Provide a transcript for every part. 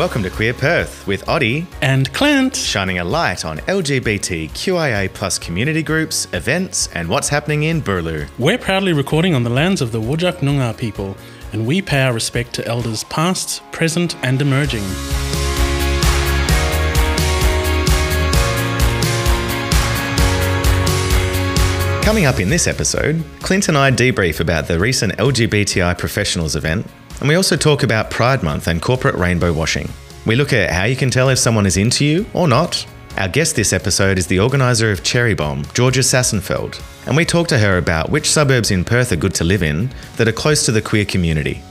Welcome to Queer Perth with Oddy, And Clint. shining a light on LGBTQIA plus community groups, events, and what's happening in Boorloo. We're proudly recording on the lands of the Wadjuk Noongar people, and we pay our respect to elders past, present, and emerging. Coming up in this episode, Clint and I debrief about the recent LGBTI professionals event, and we also talk about Pride Month and corporate rainbow washing. We look at how you can tell if someone is into you or not. Our guest this episode is the organiser of Cherry Bomb, Georgia Sassenfeld, and we talk to her about which suburbs in Perth are good to live in that are close to the queer community.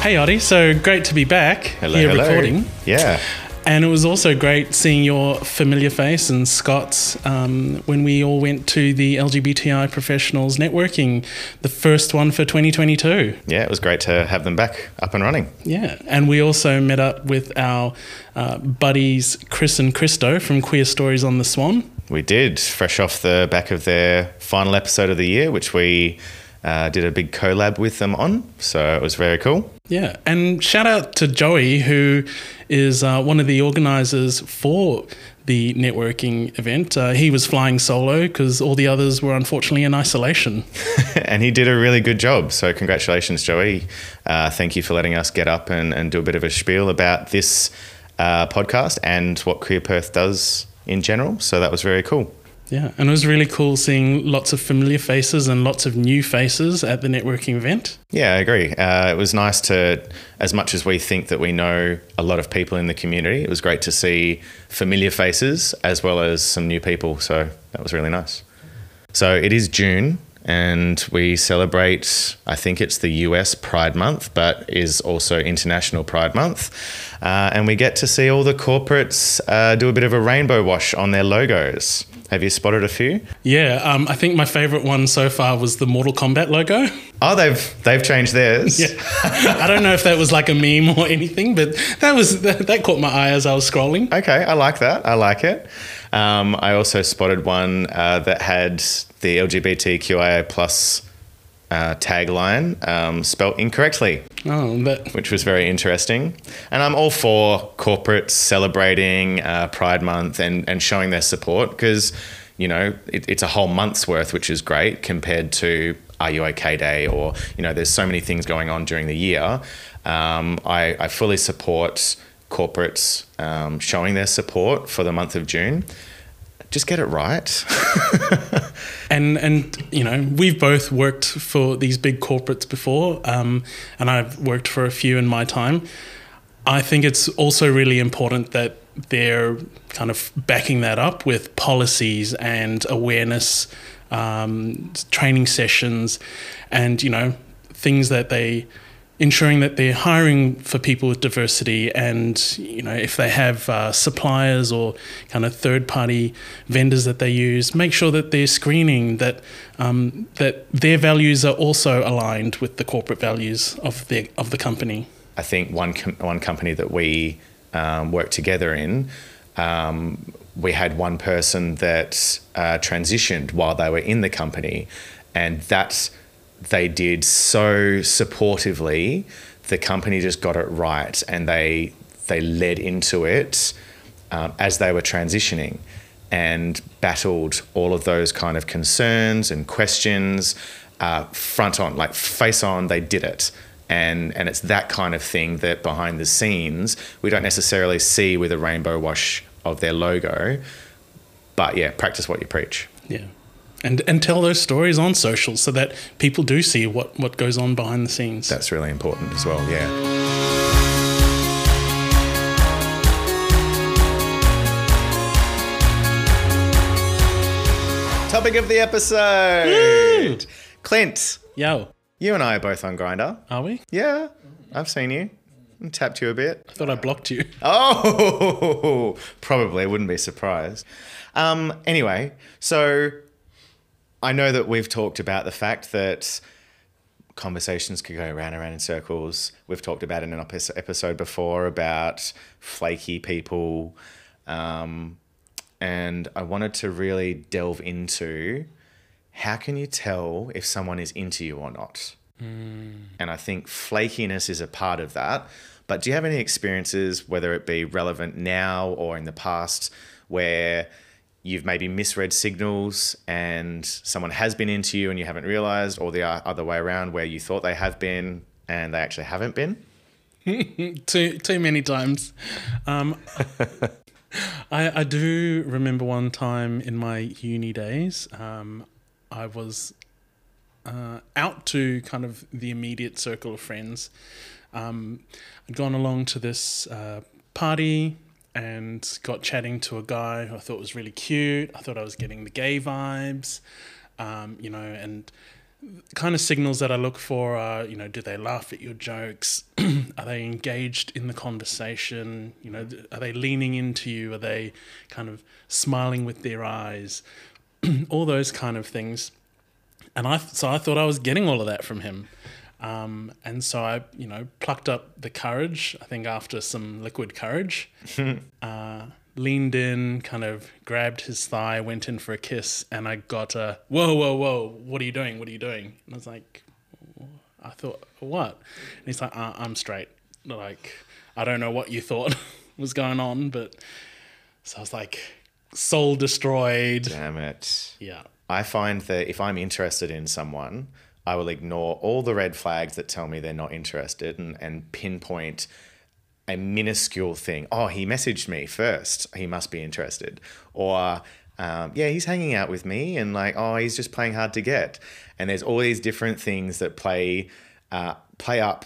Hey, Oddy. So great to be back here recording. Yeah. And it was also great seeing your familiar face and Scott's um, when we all went to the LGBTI professionals networking, the first one for 2022. Yeah, it was great to have them back up and running. Yeah, and we also met up with our uh, buddies Chris and Christo from Queer Stories on the Swan. We did, fresh off the back of their final episode of the year, which we uh, did a big collab with them on. So it was very cool. Yeah, and shout out to Joey, who is uh, one of the organisers for the networking event. Uh, he was flying solo because all the others were unfortunately in isolation. and he did a really good job. So congratulations, Joey. Uh, thank you for letting us get up and, and do a bit of a spiel about this uh, podcast and what Queer Perth does in general. So that was very cool. Yeah, and it was really cool seeing lots of familiar faces and lots of new faces at the networking event. Yeah, I agree. Uh, it was nice to, as much as we think that we know a lot of people in the community, it was great to see familiar faces as well as some new people. So that was really nice. So it is June and we celebrate, I think it's the US Pride Month, but is also International Pride Month. Uh, and we get to see all the corporates uh, do a bit of a rainbow wash on their logos. Have you spotted a few? Yeah, um, I think my favourite one so far was the Mortal Kombat logo. Oh, they've they've changed theirs. Yeah, I don't know if that was like a meme or anything, but that was that, that caught my eye as I was scrolling. Okay, I like that. I like it. Um, I also spotted one uh, that had the LGBTQIA plus uh, tagline um, spelt incorrectly, Oh, that which was very interesting. And I'm all for corporates celebrating uh, Pride Month and, and showing their support because, you know, it, it's a whole month's worth, which is great compared to Are You OK Day or, you know, there's so many things going on during the year. Um, I, I fully support corporates um, showing their support for the month of June. Just get it right. and and you know we've both worked for these big corporates before, um, and I've worked for a few in my time. I think it's also really important that they're kind of backing that up with policies and awareness, um, training sessions, and you know things that they ensuring that they're hiring for people with diversity and you know if they have uh, suppliers or kind of third party vendors that they use make sure that they're screening that um, that their values are also aligned with the corporate values of the of the company. I think one com- one company that we um, worked together in, um, we had one person that uh, transitioned while they were in the company, and that they did so supportively. The company just got it right, and they they led into it um, as they were transitioning and battled all of those kind of concerns and questions uh, front on, like face on. They did it and and it's that kind of thing that behind the scenes we don't necessarily see with a rainbow wash of their logo but yeah practice what you preach yeah and and tell those stories on social so that people do see what what goes on behind the scenes. That's really important as well yeah. Topic of the episode. Woo! clint. Yo. You and i are both on Grindr are we? Yeah i've seen you. Tapped you a bit. I thought i blocked you. Oh, probably. Wouldn't be surprised. Um, anyway, so I know that we've talked about the fact that conversations could go round and round in circles. We've talked about in an episode before about flaky people, um, and I wanted to really delve into how can you tell if someone is into you or not? And I think flakiness is a part of that. But do you have any experiences, whether it be relevant now or in the past, where you've maybe misread signals and someone has been into you and you haven't realized, or the other way around, where you thought they have been and they actually haven't been? too too many times. Um, I, I do remember one time in my uni days, um, I was uh, out to kind of the immediate circle of friends. Um, I'd gone along to this uh, party and got chatting to a guy who I thought was really cute. I thought I was getting the gay vibes, um, you know, and kind of signals that I look for are, you know, do they laugh at your jokes? are they engaged in the conversation? You know, are they leaning into you? Are they kind of smiling with their eyes? all those kind of things. And I, so I thought I was getting all of that from him. Um, and so I, you know, plucked up the courage, I think after some liquid courage, uh, leaned in, kind of grabbed his thigh, went in for a kiss, and I got a, whoa, whoa, whoa, what are you doing? What are you doing? And I was like, I thought, what? And he's like, uh, I'm straight. Like, I don't know what you thought was going on, but so I was like, soul destroyed. Damn it. Yeah. I find that if I'm interested in someone, I will ignore all the red flags that tell me they're not interested and, and pinpoint a minuscule thing. Oh, he messaged me first. He must be interested. Or, um, yeah, he's hanging out with me and like, oh, he's just playing hard to get. And there's all these different things that play uh, play up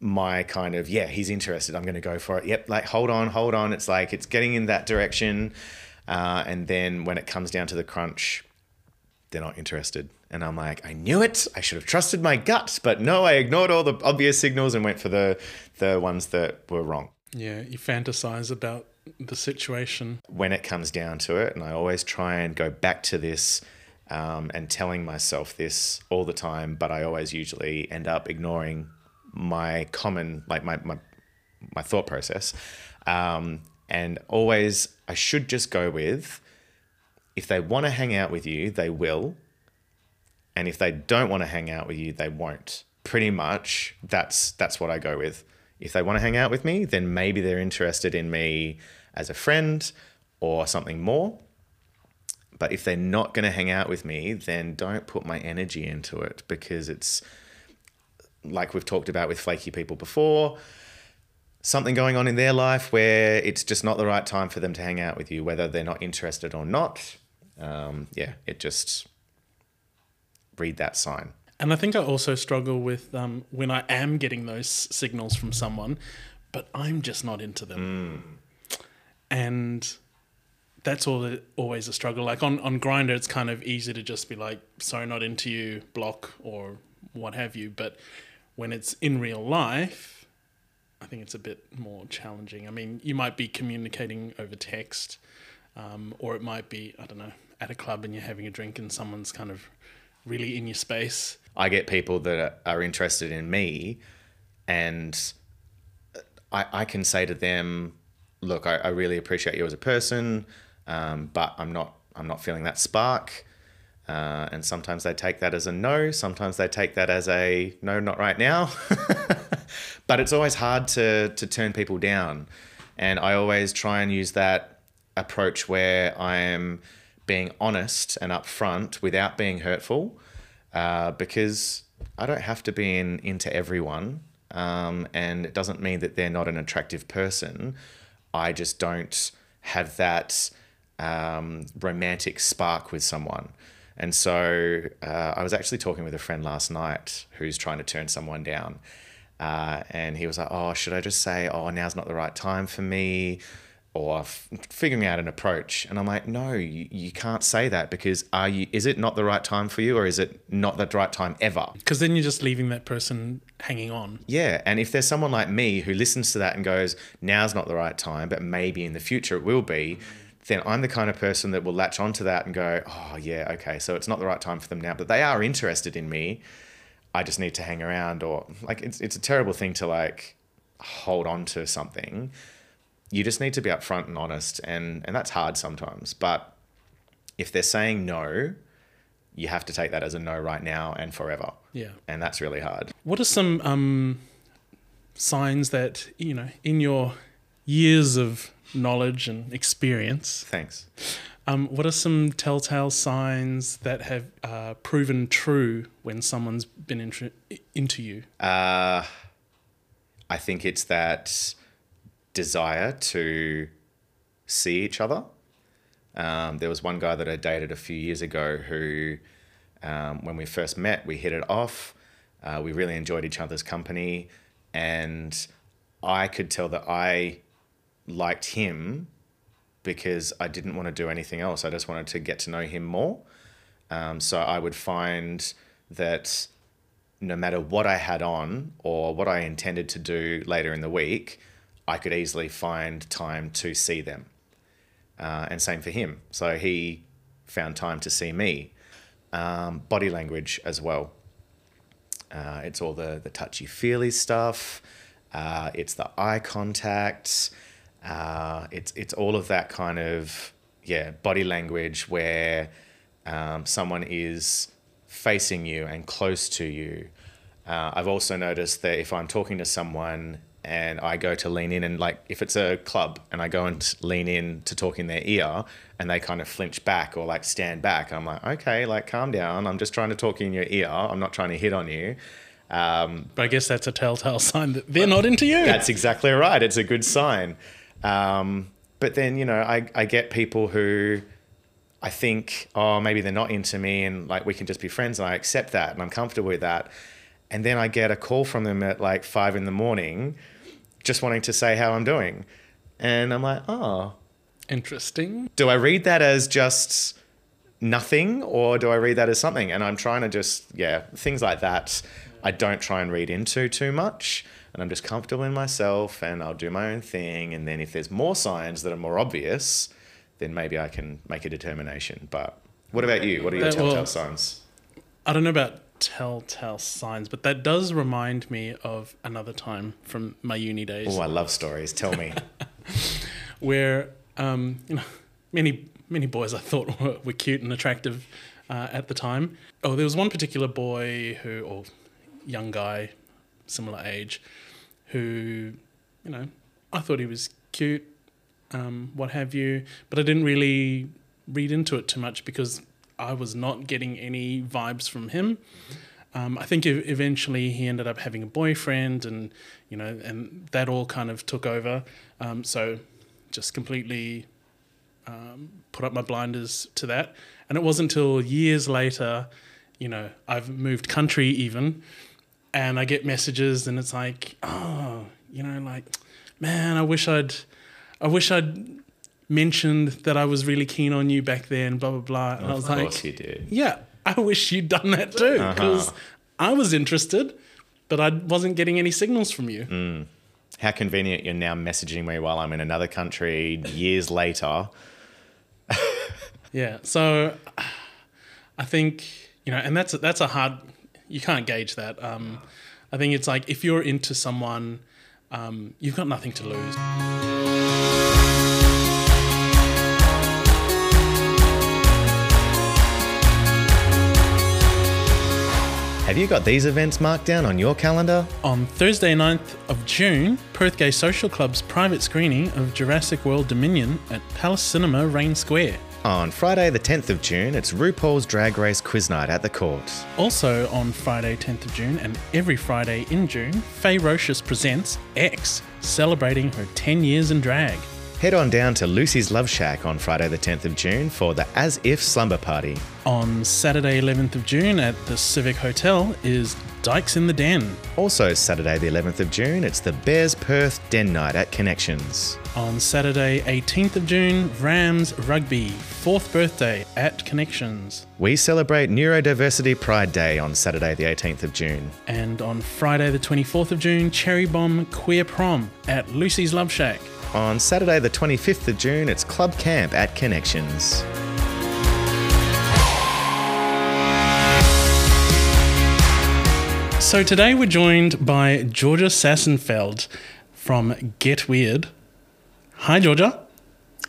my kind of yeah, he's interested. I'm going to go for it. Yep, like hold on, hold on. It's like it's getting in that direction, uh, and then when it comes down to the crunch, they're not interested. And I'm like, I knew it. I should have trusted my gut, but no, I ignored all the obvious signals and went for the the ones that were wrong. Yeah, you fantasize about the situation. When it comes down to it, and I always try and go back to this um, and telling myself this all the time, but I always usually end up ignoring my common, like my my, my thought process, um, and always I should just go with if they want to hang out with you, they will. And if they don't want to hang out with you, they won't. Pretty much that's that's what I go with. If they want to hang out with me, then maybe they're interested in me as a friend or something more. But if they're not going to hang out with me, then don't put my energy into it because it's like we've talked about with flaky people before something going on in their life where it's just not the right time for them to hang out with you, whether they're not interested or not um, yeah, it just read that sign. And I think I also struggle with um, when I am getting those signals from someone, but I'm just not into them. Mm. And that's all always a struggle. Like on, on Grindr, it's kind of easy to just be like, sorry, not into you, block or what have you. But when it's in real life, I think it's a bit more challenging. I mean, you might be communicating over text, um, or it might be, I don't know, at a club and you're having a drink and someone's kind of really in your space. I get people that are interested in me and I, I can say to them, look, I, I really appreciate you as a person, um, but I'm not I'm not feeling that spark. Uh, and sometimes they take that as a no. Sometimes they take that as a no, not right now. but it's always hard to to turn people down, and I always try and use that approach where I am being honest and upfront without being hurtful, uh, because I don't have to be in into everyone, um, and it doesn't mean that they're not an attractive person. I just don't have that um, romantic spark with someone. And so uh, I was actually talking with a friend last night who's trying to turn someone down. Uh, and he was like, Oh, should I just say, Oh, now's not the right time for me? Or figuring out an approach. And I'm like, no, you, you can't say that because are you? Is it not the right time for you, or is it not the right time ever? Because then you're just leaving that person hanging on. Yeah, and if there's someone like me who listens to that and goes, now's not the right time, but maybe in the future it will be. Then I'm the kind of person that will latch onto that and go, oh, yeah, okay, so it's not the right time for them now, but they are interested in me. I just need to hang around, or like it's, it's a terrible thing to like hold on to something you just need to be upfront and honest, and and that's hard sometimes. But if they're saying no, you have to take that as a no right now and forever. Yeah. And that's really hard. What are some um, signs that you know in your years of knowledge and experience? Thanks. Um, what are some telltale signs that have uh, proven true when someone's been into you? Uh, I think it's that desire to see each other. Um, there was one guy that I dated a few years ago who, um, when we first met, we hit it off. Uh, we really enjoyed each other's company, and I could tell that I liked him because I didn't want to do anything else. I just wanted to get to know him more. Um, so I would find that no matter what I had on or what I intended to do later in the week, I could easily find time to see them. Uh, and same for him. So he found time to see me. Um, body language as well. Uh, it's all the, the touchy feely stuff. Uh, it's the eye contact. Uh, it's it's all of that kind of yeah body language where um, someone is facing you and close to you. Uh, I've also noticed that if I'm talking to someone and I go to lean in and like if it's a club and I go and lean in to talk in their ear and they kind of flinch back or like stand back, I'm like, okay, like calm down. I'm just trying to talk in your ear. I'm not trying to hit on you. Um, But I guess that's a telltale sign that they're not into you. that's exactly right. It's a good sign. Um, but then, you know, I, I get people who I think, oh, maybe they're not into me and like we can just be friends and I accept that and I'm comfortable with that. And then I get a call from them at like five in the morning just wanting to say how I'm doing. And I'm like, oh, Interesting. do I read that as just nothing or do I read that as something? And I'm trying to just, yeah, things like that. I don't try and read into too much. And I'm just comfortable in myself and I'll do my own thing. And then if there's more signs that are more obvious, then maybe I can make a determination. But what about you? What are your Uh, well- telltale signs? I don't know about telltale signs, but that does remind me of another time from my uni days Oh, I love stories. Tell me. where um, you know many many boys I thought were, were cute and attractive uh, at the time. Oh, there was one particular boy who, or young guy, similar age, who you know I thought he was cute, um, what have you, but I didn't really read into it too much because I was not getting any vibes from him. Um, I think eventually he ended up having a boyfriend, and you know, and that all kind of took over. Um, so just completely um, put up my blinders to that. And it wasn't until years later, you know, I've moved country even, and I get messages, and it's like, oh, you know, like, man, I wish I'd, I wish I'd mentioned that I was really keen on you back then, blah blah blah. And I was of like, course you did. yeah, I wish you'd done that too because I was interested, but I wasn't getting any signals from you. How convenient you're now messaging me while I'm in another country years later. Yeah, so I think you know, and that's that's a hard. You can't gauge that. Um, I think it's like if you're into someone, um, you've got nothing to lose. Have you got these events marked down on your calendar? On Thursday, 9th of June, Perth Gay Social Club's private screening of Jurassic World Dominion at Palace Cinema, Raine Square. On Friday, the 10th of June, it's RuPaul's Drag Race Quiz Night at the Court. Also on Friday, 10th of June, and every Friday in June, Faye Rochus presents X, celebrating her 10 years in drag. Head on down to Lucy's Love Shack on Friday, the 10th of June for the As If Slumber Party. On Saturday, 11th of June, at the Civic Hotel, is Dykes in the Den. Also, Saturday, the 11th of June, it's the Bears Perth Den Night at Connections. On Saturday, 18th of June, Rams Rugby, fourth birthday at Connections. We celebrate Neurodiversity Pride Day on Saturday, the 18th of June. And on Friday, the 24th of June, Cherry Bomb Queer Prom at Lucy's Love Shack. On Saturday, the 25th of June, it's Club Camp at Connections. So today we're joined by Georgia Sassenfeld from Get Weird. Hi, Georgia.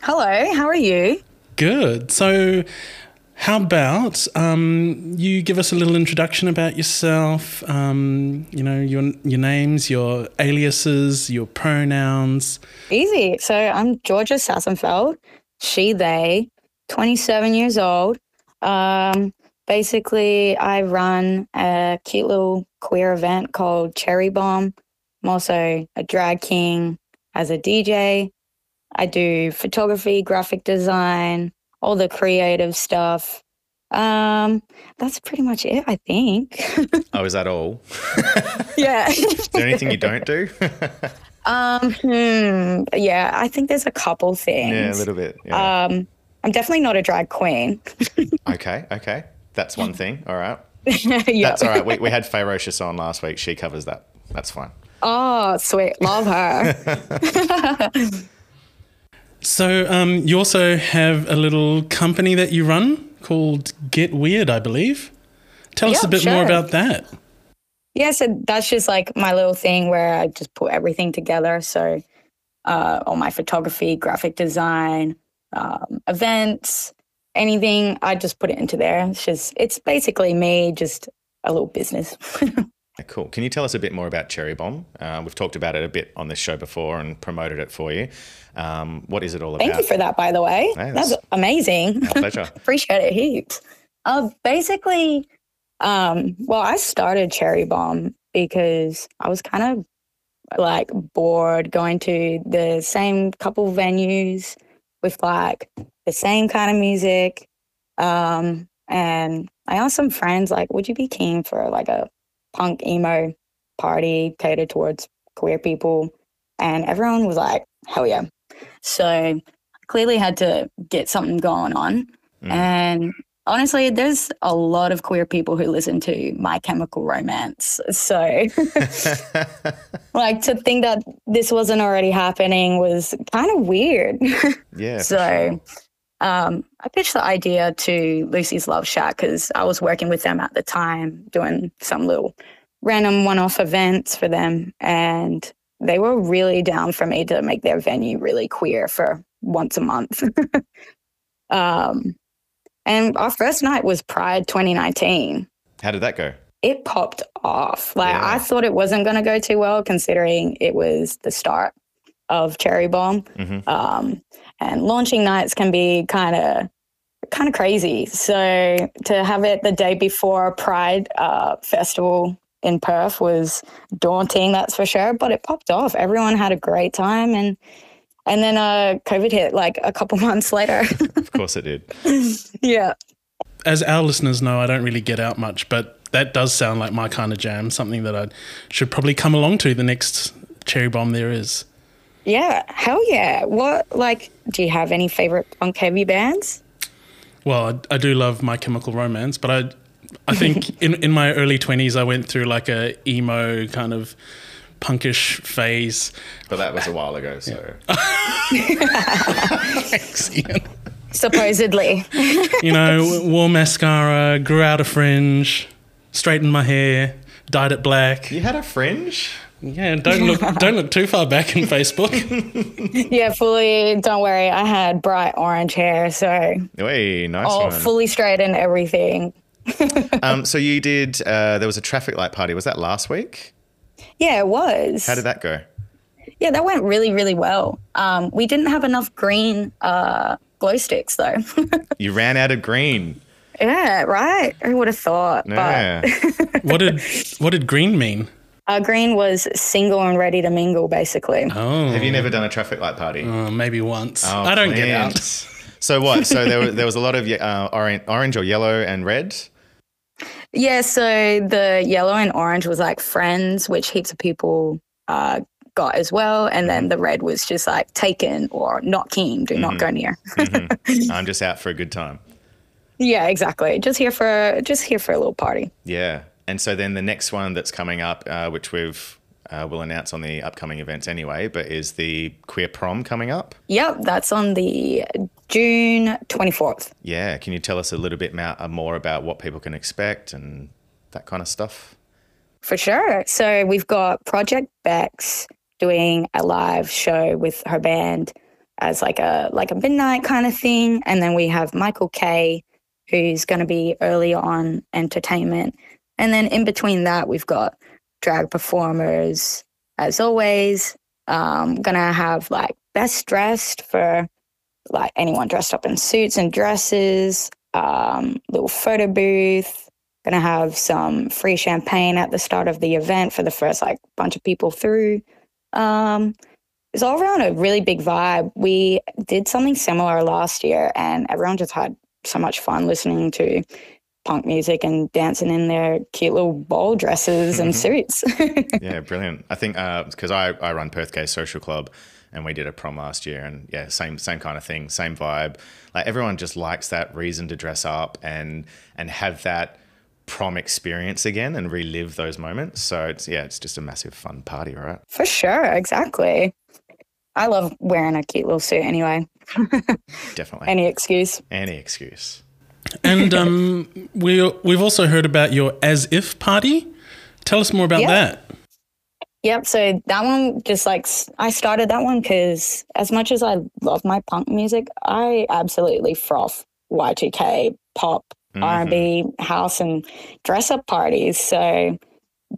Hello, how are you? Good. So, how about um, you give us a little introduction about yourself? Um, you know, your your names, your aliases, your pronouns. Easy. So I'm Georgia Sassenfeld, she, they, 27 years old. Um, basically, I run a cute little queer event called Cherry Bomb. I'm also a drag king as a DJ. I do photography, graphic design, all the creative stuff. Um, that's pretty much it, I think. Oh, is that all? yeah. Is there anything you don't do? um, hmm, yeah, I think there's a couple things. yeah, a little bit. Yeah. Um, I'm definitely not a drag queen. okay, okay. That's one thing. All right. yeah. That's all right. We, we had Ferocious on last week. She covers that. That's fine. Oh, sweet. Love her. So, um, you also have a little company that you run called Get Weird, I believe. Tell us a Yep, bit more about that. yeah, so that's just like my little thing where I just put everything together. So, uh, all my photography, graphic design, um, events, anything, I just put it into there. It's just, it's basically me, just a little business. Cool. Can you tell us a bit more about Cherry Bomb? Uh, we've talked about it a bit on this show before and promoted it for you. Um, what is it all about? Thank you for that, by the way. That's, amazing. Our pleasure. Appreciate it heaps. Uh, basically, um, well, I started Cherry Bomb because I was kind of like bored going to the same couple venues with like the same kind of music. Um, and I asked some friends, like, would you be keen for like a punk emo party catered towards queer people? And everyone was like, hell yeah. So I clearly had to get something going on. Mm. And honestly, there's a lot of queer people who listen to My Chemical Romance. So, like, to think that this wasn't already happening was kind of weird. yeah. so, sure. um, I pitched the idea to Lucy's Love Shack because I was working with them at the time, doing some little random one off events for them. And they were really down for me to make their venue really queer for once a month. um, and our first night was Pride 2019. How did that go? It popped off. Like, Yeah. I thought it wasn't going to go too well considering it was the start of Cherry Bomb hmm um, and launching nights can be kind of kind of crazy. So to have it the day before Pride uh, Festival in Perth was daunting, that's for sure. But it popped off. Everyone had a great time, and and then uh, COVID hit like a couple months later. Of course it did. yeah. As our listeners know, I don't really get out much, but that does sound like my kind of jam, something that I should probably come along to the next cherry bomb there is. Yeah, hell yeah. What, like, do you have any favorite punk heavy bands? Well, I, I do love My Chemical Romance, but I, I think in in my early twenties, I went through like a emo kind of punkish phase. But that was a while ago. So Thanks, Ian. Supposedly. You know, wore mascara, grew out a fringe, straightened my hair, dyed it black. you had a fringe? Yeah, don't look don't look too far back in Facebook. yeah, fully. Don't worry. I had bright orange hair, so Hey, nice all one. fully straight and everything. um, so you did. Uh, there was a traffic light party. Was that last week? Yeah, it was. How did that go? Yeah, that went really, really well. Um, we didn't have enough green uh, glow sticks though. You ran out of green. yeah, right. Who would have thought. Yeah. But What did what did green mean? uh, green was single and ready to mingle, basically. Oh, Have you never done a traffic light party? uh, maybe once. Oh, I don't get out. So what? So there was, there was a lot of uh, orange, orange or yellow and red. Yeah, so the yellow and orange was like friends, which heaps of people uh, got as well. And then the red was just like taken or not keen, do not go near. Mhm. I'm just out for a good time. yeah, exactly. Just here for just here for a little party. Yeah. And so then the next one that's coming up, uh, which we've uh, will announce on the upcoming events anyway, but is the queer prom coming up? Yep, that's on the June 24th. Yeah. Can you tell us a little bit uh, more about what people can expect and that kind of stuff? For sure. So we've got Project Bex doing a live show with her band as like a like a midnight kind of thing, and then we have Michael K, who's going to be early on entertainment, and then in between that we've got drag performers as always. Um, gonna have like best dressed for like anyone dressed up in suits and dresses. Um, little photo booth. Gonna have some free champagne at the start of the event for the first like bunch of people through. Um, it's all around a really big vibe. We did something similar last year, and everyone just had so much fun listening to punk music and dancing in their cute little ball dresses and suits. yeah, brilliant. I think because uh, I, I run Perth Gay Social Club and we did a prom last year and yeah, same same kind of thing, same vibe. Like everyone just likes that reason to dress up and and have that prom experience again and relive those moments. So it's yeah, it's just a massive fun party, right? For sure, exactly. I love wearing a cute little suit anyway. Definitely. Any excuse. Any excuse. And um, we we've also heard about your as if party. Tell us more about Yeah. that. Yep. So that one, just like I started that one because as much as I love my punk music, I absolutely froth Y2K, pop, Mhm. R&B, house, and dress up parties. So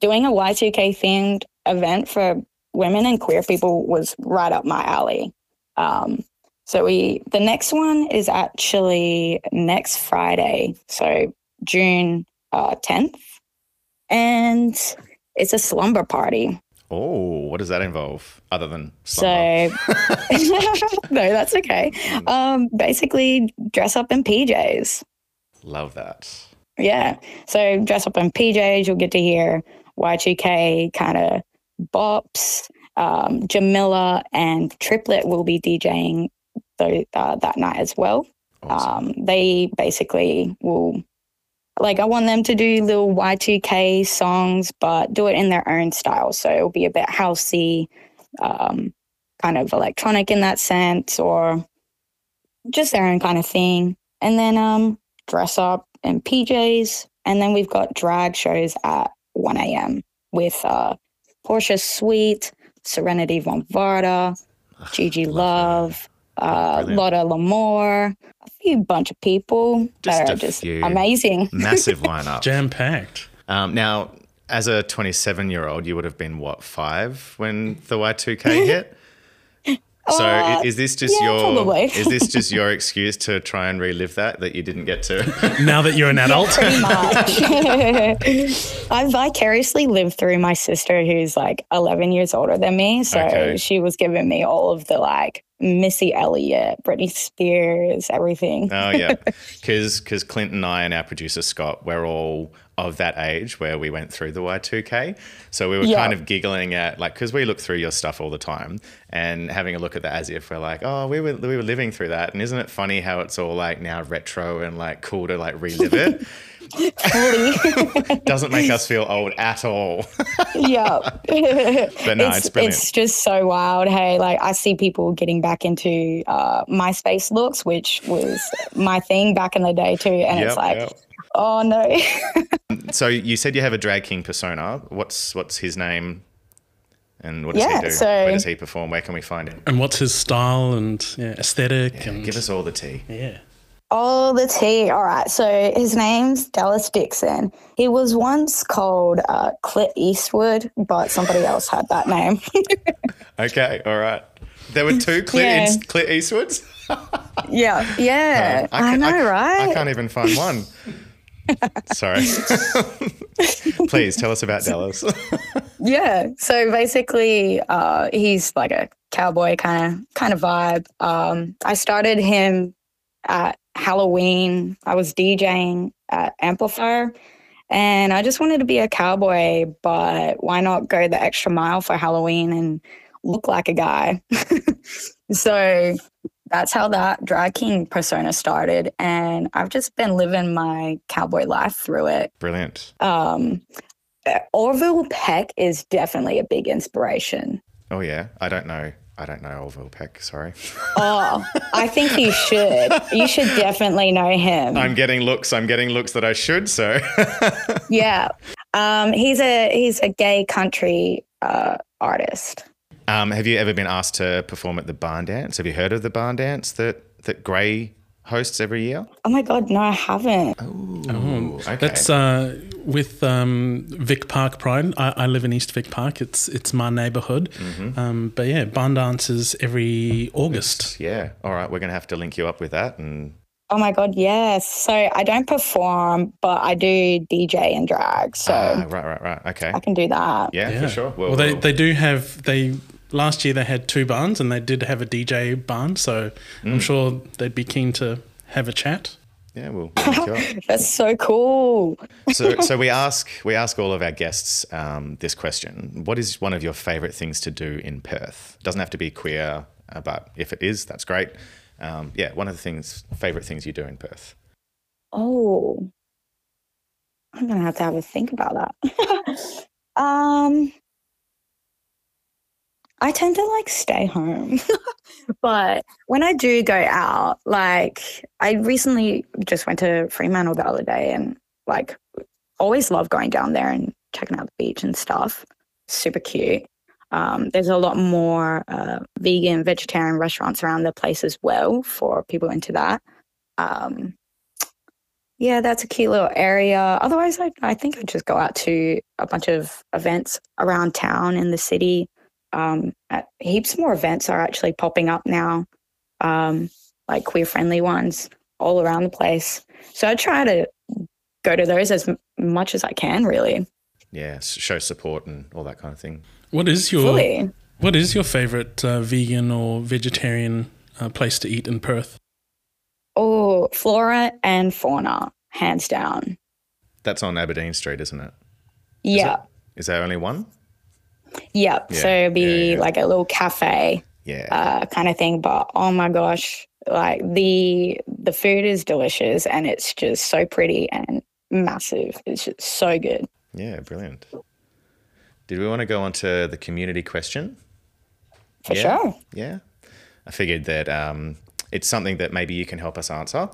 doing a Y2K themed event for women and queer people was right up my alley. Um, so we the next one is actually next Friday, so June uh, 10th, and it's a slumber party. Oh, what does that involve other than slumber? So no, that's okay. Um, basically, dress up in PJs. Love that. Yeah. So dress up in PJs. You'll get to hear Y2K kind of bops. Um, Jamila and Triplet will be DJing tho- uh, that night as well. Awesome. Um, they basically will, like, I want them to do little Y2K songs, but do it in their own style. So it'll be a bit housey, um, kind of electronic in that sense, or just their own kind of thing. And then um, dress up in PJs. And then we've got drag shows at 1 a.m. with uh, Portia Sweet, Serenity Von Varda, Gigi Love, uh, Brilliant. Lotta Lamore, a few bunch of people Just that a are just few. amazing. Massive lineup. Jam packed. Um, now, as a 27 year old, you would have been what, five when the Y2K hit? So Uh, is this just yeah, your probably. is this just your excuse to try and relive that that you didn't get to? Now that you're an adult. Pretty much. I vicariously lived through my sister, who's like 11 years older than me. So Okay. she was giving me all of the like Missy Elliott, Britney Spears, everything. oh yeah, because because Clint and I and our producer Scott, we're all of that age where we went through the Y2K. So we were Yeah. kind of giggling at like because we look through your stuff all the time and having a look at that as if we're like, oh, we were we were living through that, and isn't it funny how it's all like now retro and like cool to like relive it? Fully. Doesn't make us feel old at all. yeah. But no, it's brilliant. It's just so wild. Hey, like I see people getting back into uh, MySpace looks, which was my thing back in the day too. And Yep, it's like, yep. oh no. So you said you have a drag king persona. What's what's his name? And what does Yeah, he do? so- Where does he perform? Where can we find him? And what's his style and yeah, aesthetic and Give us all the tea. yeah. Oh, the tea. All right. So his name's Dallas Dixon. He was once called uh, Clit Eastwood, but somebody else had that name. Okay, all right. There were two Clint, Yeah. East- Clint Eastwoods. yeah. Yeah. I, can- know, I, right? I can't even find one. Sorry. Please tell us about Dallas. Yeah. So basically, uh, he's like a cowboy kind of kind of vibe. Um, I started him at Halloween. I was DJing at Amplifier, and I just wanted to be a cowboy. But why not go the extra mile for Halloween and look like a guy? so that's how that drag king persona started, and I've just been living my cowboy life through it Brilliant. um, Orville Peck is definitely a big inspiration. Oh yeah, I don't know. I don't know Orville Peck. Sorry. Oh, I think you should. You should definitely know him. I'm getting looks. I'm getting looks that I should. So yeah, um, he's a he's a gay country uh, artist. Um, have you ever been asked to perform at the barn dance? Have you heard of the barn dance that that Grey hosts every year? Oh my god, no, I haven't. Ooh, okay. That's uh, with um, Vic Park Pride. I, I live in East Vic Park. It's it's my neighbourhood. Mm-hmm. Um, but yeah, barn dances every August. yeah. All right, we're gonna have to link you up with that, and Oh my god, yes. So I don't perform, but I do DJ and drag. So ah, right, right, right. Okay. I can do that. Yeah, for sure. Well, they, they do have they last year they had two barns and they did have a DJ barn, so Mm. I'm sure they'd be keen to have a chat. yeah, we'll link you up. That's so cool. so, so we ask we ask all of our guests um, this question: What is one of your favourite things to do in Perth? It Doesn't have to be queer, uh, but if it is, that's great. Um, yeah, one of the things favourite things you do in Perth. Oh. I'm gonna have to have a think about that. um I tend to like stay home. but when I do go out, like I recently just went to Fremantle the other day and like always love going down there and checking out the beach and stuff. Super cute. Um, there's a lot more uh, vegan, vegetarian restaurants around the place as well for people into that. Um, yeah, that's a cute little area. Otherwise, I, I think I'd just go out to a bunch of events around town in the city. Um, heaps more events are actually popping up now, um, like queer friendly ones all around the place. So I try to go to those as much as I can, really. Yeah, show support and all that kind of thing. What is your Fully. what is your favorite uh, vegan or vegetarian uh, place to eat in Perth? Oh, flora and fauna, hands down. That's on Aberdeen Street, isn't it? Yeah. Is there only one? Yep. Yeah, So it'd be yeah, like a little cafe. Yeah. uh, kind of thing. But oh my gosh, like the the food is delicious and it's just so pretty and massive. It's just so good. yeah, brilliant. Did we want to go on to the community question? For Yeah. sure. Yeah. I figured that um, it's something that maybe you can help us answer.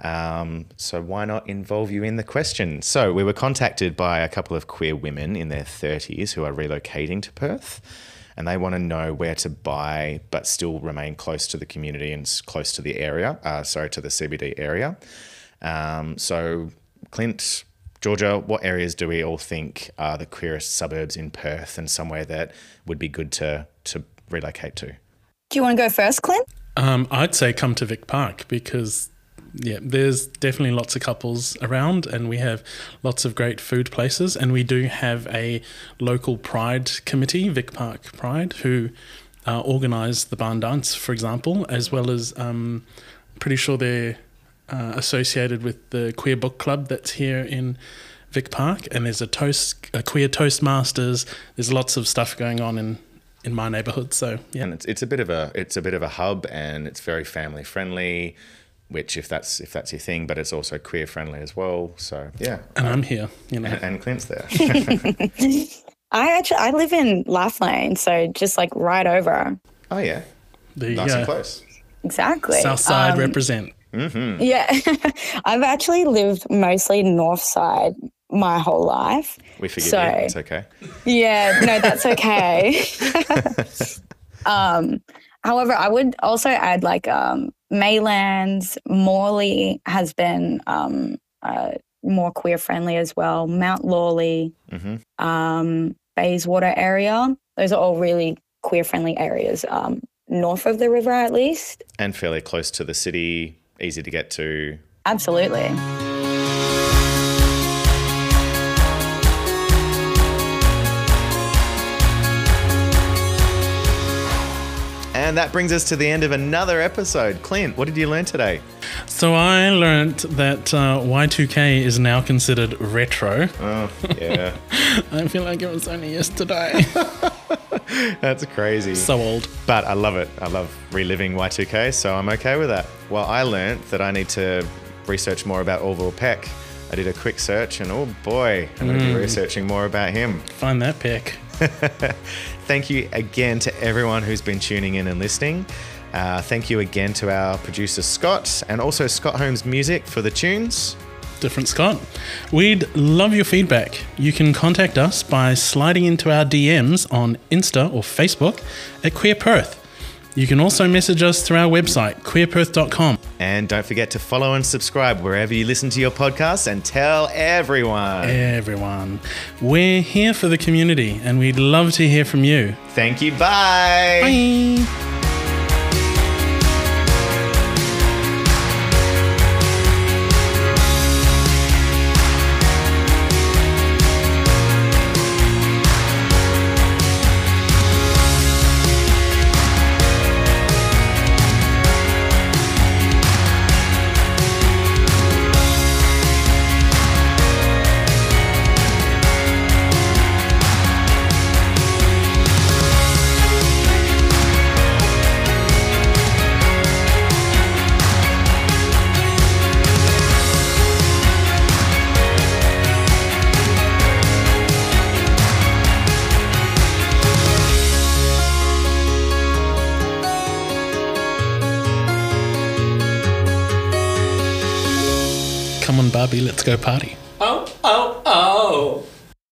Um, so why not involve you in the question? So we were contacted by a couple of queer women in their 30s who are relocating to Perth and they want to know where to buy but still remain close to the community and close to the area, uh, sorry, to the CBD area. Um, so Clint, Georgia, what areas do we all think are the queerest suburbs in Perth and somewhere that would be good to, to relocate to? Do you want to go first, Clint? Um, I'd say come to Vic Park because yeah, there's definitely lots of couples around, and we have lots of great food places, and we do have a local pride committee, Vic Park Pride, who uh, organise the barn dance, for example, as well as um, pretty sure they're uh, associated with the queer book club that's here in Vic Park, and there's a toast, a queer Toastmasters. There's lots of stuff going on in in my neighbourhood, so yeah. and it's it's a bit of a it's a bit of a hub and it's very family friendly which if that's if that's your thing but it's also queer friendly as well so yeah and I'm here, you know. and, and clint's there I actually I live in Lathlain, so just like right over. oh yeah There you nice go. and close Exactly. South side Um, represent. Yeah. I've actually lived mostly north side my whole life. we forgive So- you it's okay Yeah, no, that's okay. um, however, I would also add like um, Maylands, Morley has been um, uh, more queer friendly as well. Mount Lawley, Mhm. um, Bayswater area. Those are all really queer friendly areas. Um, north of the river, at least. and fairly close to the city easy to get to Absolutely. And that brings us to the end of another episode clint what did you learn today So I learned that uh, Y2K is now considered retro. oh yeah I feel like it was only yesterday. that's crazy so old. But I love it. I love reliving Y2K, so I'm okay with that. Well, I learned that I need to research more about Orville Peck. I did a quick search, and oh boy, I'm going to be researching more about him. Find that pic. Thank you again to everyone who's been tuning in and listening. Uh, thank you again to our producer Scott and also Scott Holmes Music for the tunes. Different Scott. We'd love your feedback. You can contact us by sliding into our DMs on Insta or Facebook at Queer Perth. You can also message us through our website, queerperth.com. And don't forget to follow and subscribe wherever you listen to your podcasts and tell everyone. Everyone, we're here for the community and we'd love to hear from you. Thank you. Bye. Bye. Go party.